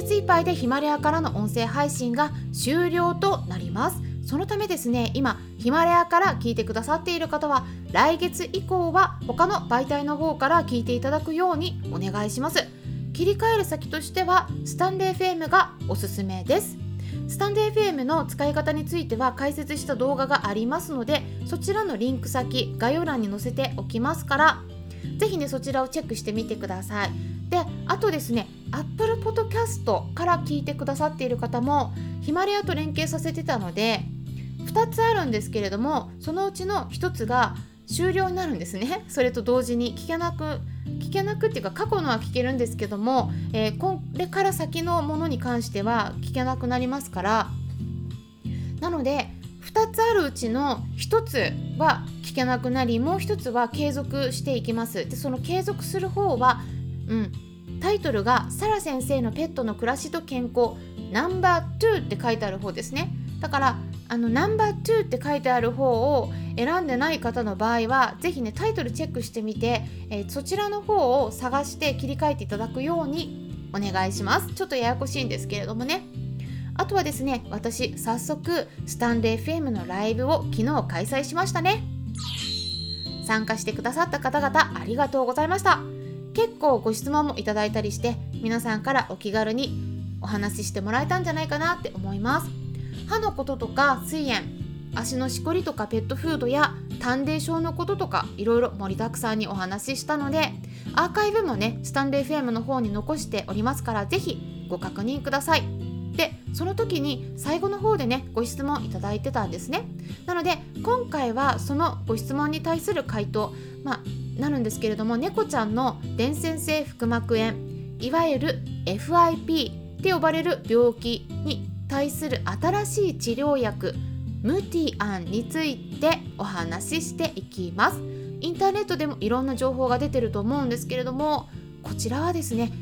今月いっぱいでヒマラヤからの音声配信が終了となります。そのためですね今ヒマラヤから聞いてくださっている方は来月以降は他の媒体の方から聞いていただくようにお願いします。切り替える先としてはスタンレー FM がおすすめです。スタンデー FM の使い方については解説した動画がありますのでそちらのリンク先概要欄に載せておきますからぜひねそちらをチェックしてみてください。であとですね Apple Podcast から聞いてくださっている方もヒマラヤと連携させてたので2つあるんですけれどもそのうちの1つが終了になるんですね。それと同時に聞けなく聞けなくっていうか過去のは聞けるんですけども、えー、これから先のものに関しては聞けなくなりますから。なので2つあるうちの1つは聞けなくなりもう1つは継続していきます。でその継続する方は、うん、タイトルが「サラ先生のペットの暮らしと健康ナンバー2」って書いてある方ですね。だからあのナンバー2って書いてある方を選んでない方の場合は是非ねタイトルチェックしてみて、えー、そちらの方を探して切り替えていただくようにお願いします。ちょっとややこしいんですけれどもね。あとはですね私早速スタンレー FM のライブを昨日開催しましたね。参加してくださった方々ありがとうございました。結構ご質問もいただいたりして皆さんからお気軽にお話ししてもらえたんじゃないかなって思います。歯のこととか水炎足のしこりとかペットフードや短泥症のこととかいろいろ盛りだくさんにお話ししたのでアーカイブもねスタンレー FM の方に残しておりますから是非ご確認ください。でその時に最後の方でねご質問いただいてたんですね。なので今回はそのご質問に対する回答まあなるんですけれども猫ちゃんの伝染性腹膜炎いわゆる FIP って呼ばれる病気に対する新しい治療薬ムティアンについてお話ししていきます。インターネットでもいろんな情報が出てると思うんですけれどもこちらはですね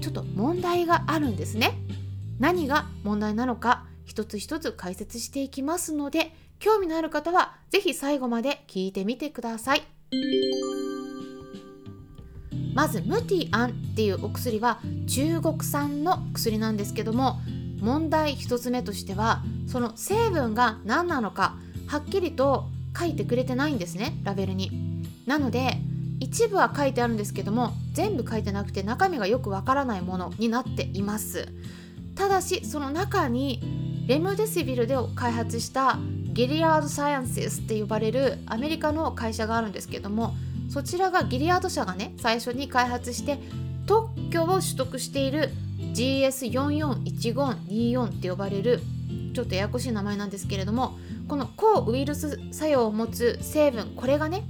ちょっと問題があるんですね。何が問題なのか一つ一つ解説していきますので興味のある方は是非最後まで聞いてみてください。まずムティアンっていうお薬は中国産の薬なんですけども問題1つ目としてはその成分が何なのかはっきりと書いてくれてないんですねラベルに。なので一部は書いてあるんですけども全部書いてなくて中身がよくわからないものになっています。ただしその中にレムデシビルで開発したギリアード・サイエンシスって呼ばれるアメリカの会社があるんですけどもそちらがギリアード社がね最初に開発して特許を取得している GS441524 って呼ばれるちょっとややこしい名前なんですけれどもこの抗ウイルス作用を持つ成分これがね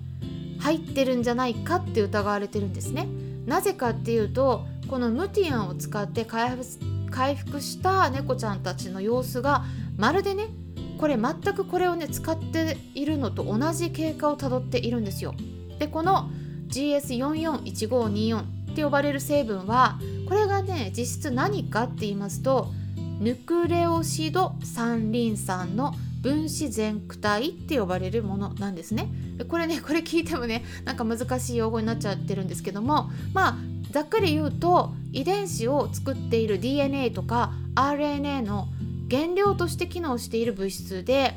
入ってるんじゃないかって疑われてるんですねなぜかっていうとこのムティアンを使って開発回復した猫ちゃんたちの様子がまるでねこれ全くこれをね使っているのと同じ経過をたどっているんですよ。でこの GS441524 って呼ばれる成分はこれがね実質何かって言いますとヌクレオシド三リン酸の分子全躯体って呼ばれるものなんですね。これねこれ聞いてもねなんか難しい用語になっちゃってるんですけどもまあざっくり言うと遺伝子を作っている DNA とか RNA の原料として機能している物質で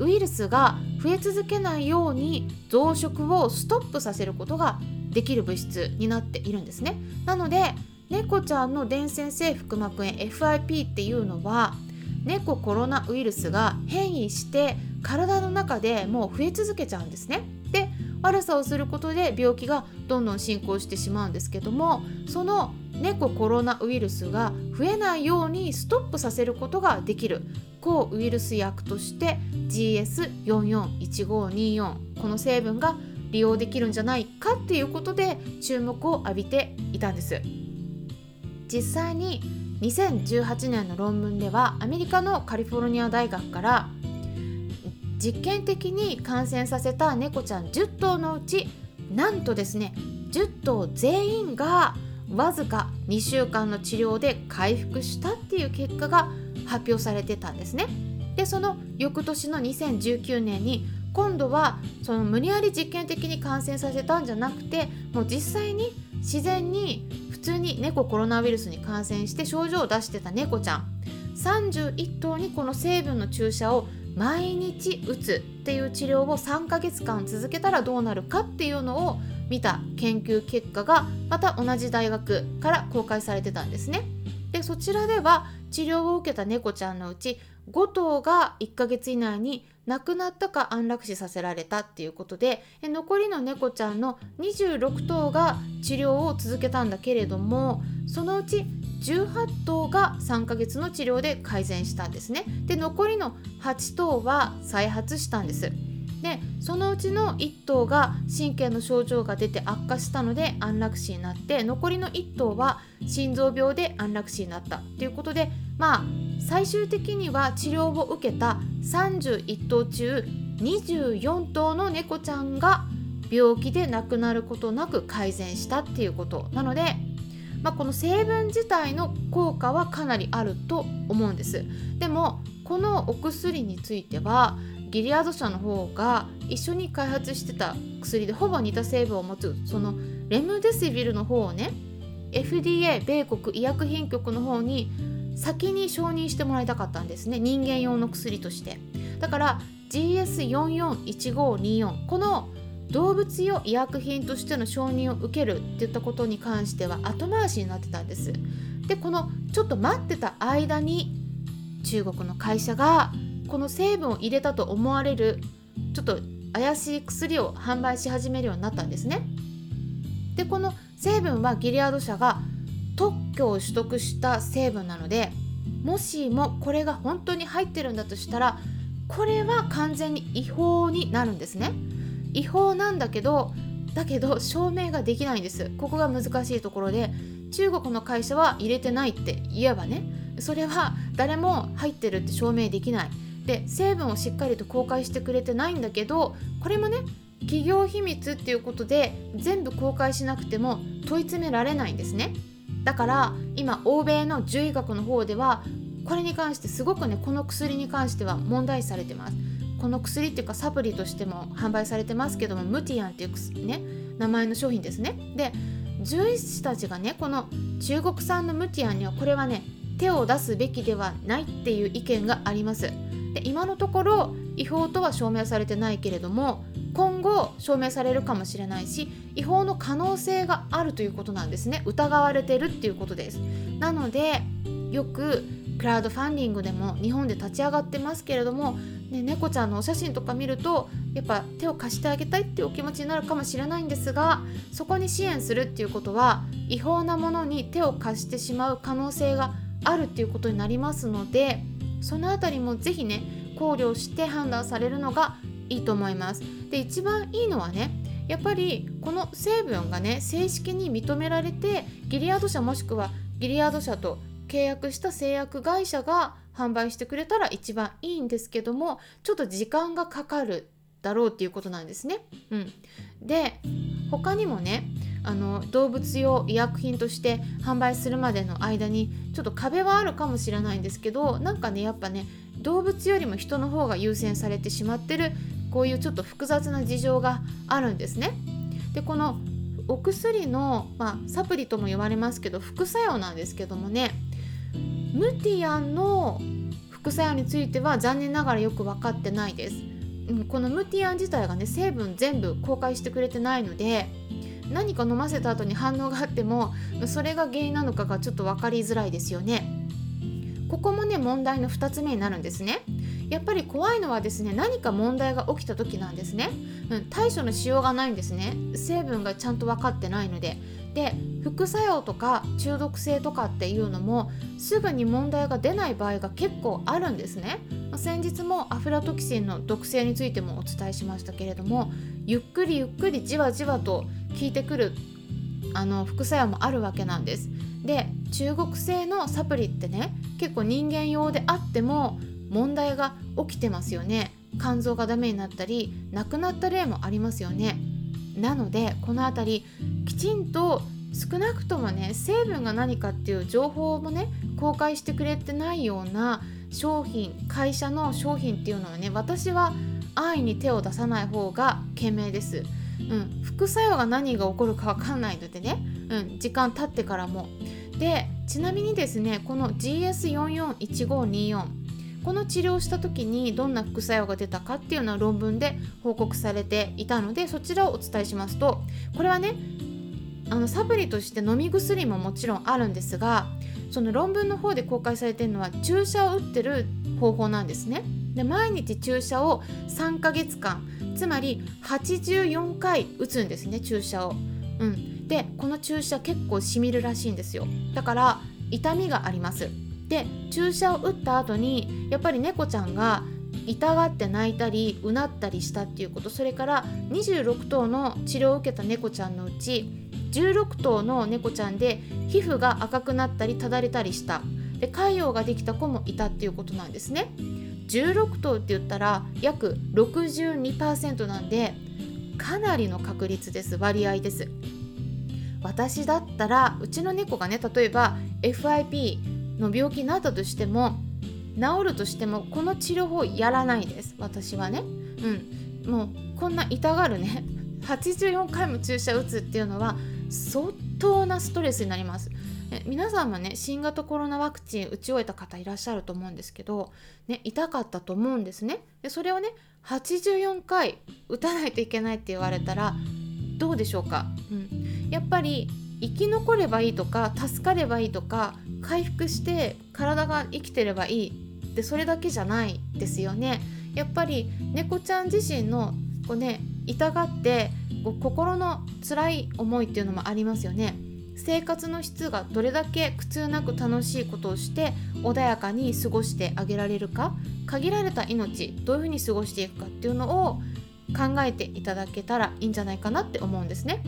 ウイルスが増え続けないように増殖をストップさせることができる物質になっているんですね。なので猫ちゃんの伝染性腹膜炎 FIP っていうのは猫コロナウイルスが変異して体の中でもう増え続けちゃうんですね。で悪さをすることで病気がどんどん進行してしまうんですけどもその猫コロナウイルスが増えないようにストップさせることができる抗ウイルス薬として GS441524 この成分が利用できるんじゃないかっていうことで注目を浴びていたんです。実際に2018年の論文ではアメリカのカリフォルニア大学から実験的に感染させた猫ちゃん10頭のうちなんとですね10頭全員がわずか2週間の治療で回復したっていう結果が発表されてたんですね。でその翌年の2019年に今度はその無理やり実験的に感染させたんじゃなくてもう実際に自然に普通に猫コロナウイルスに感染して症状を出してた猫ちゃん31頭にこの成分の注射を毎日打つっていう治療を3ヶ月間続けたらどうなるかっていうのを見た研究結果がまた同じ大学から公開されてたんですね。でそちらでは治療を受けた猫ちゃんのうち5頭が1ヶ月以内に亡くなったか安楽死させられたっていうことで残りの猫ちゃんの26頭が治療を続けたんだけれどもそのうち18頭が3ヶ月の治療で改善したんですね。で残りの8頭は再発したんです。でそのうちの1頭が神経の症状が出て悪化したので安楽死になって残りの1頭は心臓病で安楽死になったということでまあ最終的には治療を受けた31頭中24頭の猫ちゃんが病気で亡くなることなく改善したっていうことなので、まあ、この成分自体の効果はかなりあると思うんです。でもこのお薬についてはギリアド社の方が一緒に開発してた薬でほぼ似た成分を持つそのレムデシビルの方をね FDA 米国医薬品局の方に先に承認してもらいたかったんですね。人間用の薬として。だから GS441524 この動物用医薬品としての承認を受けるっていったことに関しては後回しになってたんです。でこのちょっと待ってた間に中国の会社がこの成分を入れたと思われるちょっと怪しい薬を販売し始めるようになったんですね。でこの成分はギリアド社が特許を取得した成分なのでもしもこれが本当に入ってるんだとしたらこれは完全に違法になるんですね。違法なんだけどだけど証明ができないんです。ここが難しいところで中国の会社は入れてないって言えばねそれは誰も入ってるって証明できない。で成分をしっかりと公開してくれてないんだけどこれもね企業秘密っていうことで全部公開しなくても問い詰められないんですね。だから今欧米の獣医学の方ではこれに関してすごくねこの薬に関しては問題視されてます。この薬っていうかサプリとしても販売されてますけどもムティアンっていうね名前の商品ですね。で獣医師たちがねこの中国産のムティアンにはこれはね手を出すべきではないっていう意見があります。で今のところ違法とは証明されてないけれども今後証明されるかもしれないし違法の可能性があるということなんですね。疑われてるっていうことです。なのでよくクラウドファンディングでも日本で立ち上がってますけれども、ね、猫ちゃんのお写真とか見るとやっぱ手を貸してあげたいっていうお気持ちになるかもしれないんですがそこに支援するっていうことは違法なものに手を貸してしまう可能性があるっていうことになりますのでその辺りも是非ね考慮して判断されるのがいいと思います。で一番いいのはねやっぱりこの成分がね正式に認められてギリアード社もしくはギリアード社と契約した製薬会社が販売してくれたら一番いいんですけどもちょっと時間がかかるだろうっていうことなんですね。うん、で他にもねあの動物用医薬品として販売するまでの間にちょっと壁はあるかもしれないんですけどなんかねやっぱね動物よりも人の方が優先されてしまってるこういうちょっと複雑な事情があるんですね。でこのお薬の、まあ、サプリとも言われますけど副作用なんですけどもねムティアンの副作用については残念ながらよく分かってないです。このムティアン自体がね成分全部公開してくれてないので何か飲ませた後に反応があってもそれが原因なのかがちょっと分かりづらいですよね。ここもね問題の2つ目になるんですね。やっぱり怖いのはですね何か問題が起きた時なんですね、うん、対処のしようがないんですね。成分がちゃんと分かってないので。で副作用とか中毒性とかっていうのもすぐに問題が出ない場合が結構あるんですね。先日もアフラトキシンの毒性についてもお伝えしましたけれどもゆっくりゆっくりじわじわと効いてくるあの副作用もあるわけなんです。で中国製のサプリってね結構人間用であっても問題が起きてますよね。肝臓がダメになったり亡くなった例もありますよね。なのでこの辺りきちんと少なくともね成分が何かっていう情報もね公開してくれてないような商品会社の商品っていうのはね私は安易に手を出さない方が賢明です。うん、副作用が何が起こるか分かんないのでね、うん、時間経ってからも。でちなみにですねこの GS441524 この治療した時にどんな副作用が出たかっていうのは論文で報告されていたのでそちらをお伝えしますとこれはねあのサプリとして飲み薬ももちろんあるんですがその論文の方で公開されているのは注射を打ってる方法なんですね。で毎日注射を3ヶ月間つまり84回打つんですね注射を。うん、でこの注射結構しみるらしいんですよだから痛みがありますで注射を打った後にやっぱり猫ちゃんが痛がって泣いたりうなったりしたっていうこと。それから26頭の治療を受けた猫ちゃんのうち16頭の猫ちゃんで皮膚が赤くなったりただれたりした。で潰瘍ができた子もいたっていうことなんですね。16頭って言ったら約62%なんでかなりの確率です。割合です。私だったらうちの猫がね例えば FIP の病気になったとしても治るとしてもこの治療法やらないです。私はね。うん。もうこんな痛がるね。84回も注射打つっていうのは相当なストレスになります。え皆さんもね新型コロナワクチン打ち終えた方いらっしゃると思うんですけど、ね、痛かったと思うんですね。でそれをね84回打たないといけないって言われたらどうでしょうか、うん、やっぱり生き残ればいいとか助かればいいとか回復して体が生きてればいい。ってそれだけじゃないですよね。やっぱり猫ちゃん自身のこうね痛がって心の辛い思いっていうのもありますよね。生活の質がどれだけ苦痛なく楽しいことをして穏やかに過ごしてあげられるか限られた命どういうふうに過ごしていくかっていうのを考えていただけたらいいんじゃないかなって思うんですね。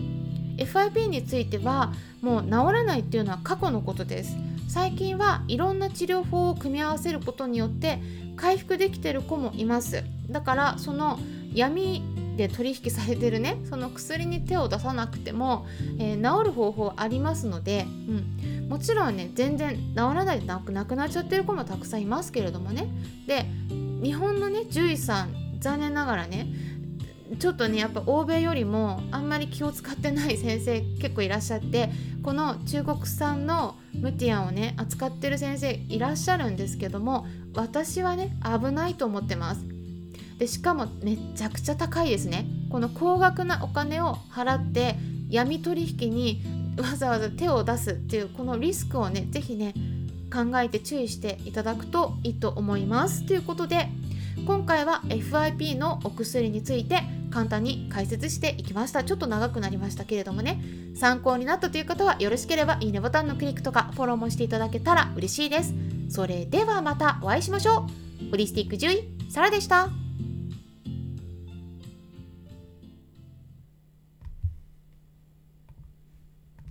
FIP についてはもう治らないっていうのは過去のことです。最近はいろんな治療法を組み合わせることによって回復できてる子もいます。だからその闇で取引されてるね その薬に手を出さなくても、えー、治る方法ありますので、うん、もちろんね全然治らないでなくなくなっちゃってる子もたくさんいますけれどもね。で日本のね獣医さん残念ながらねちょっとねやっぱ欧米よりもあんまり気を使ってない先生結構いらっしゃってこの中国産のムティアンをね扱ってる先生いらっしゃるんですけども私はね危ないと思ってます。でしかもめちゃくちゃ高いですね。この高額なお金を払って闇取引にわざわざ手を出すっていうこのリスクをね是非ね考えて注意していただくといいと思います。ということで今回は FIP のお薬について簡単に解説していきました。ちょっと長くなりましたけれどもね。参考になったという方はよろしければいいねボタンのクリックとかフォローもしていただけたら嬉しいです。それではまたお会いしましょう。ホリスティック獣医サラでした。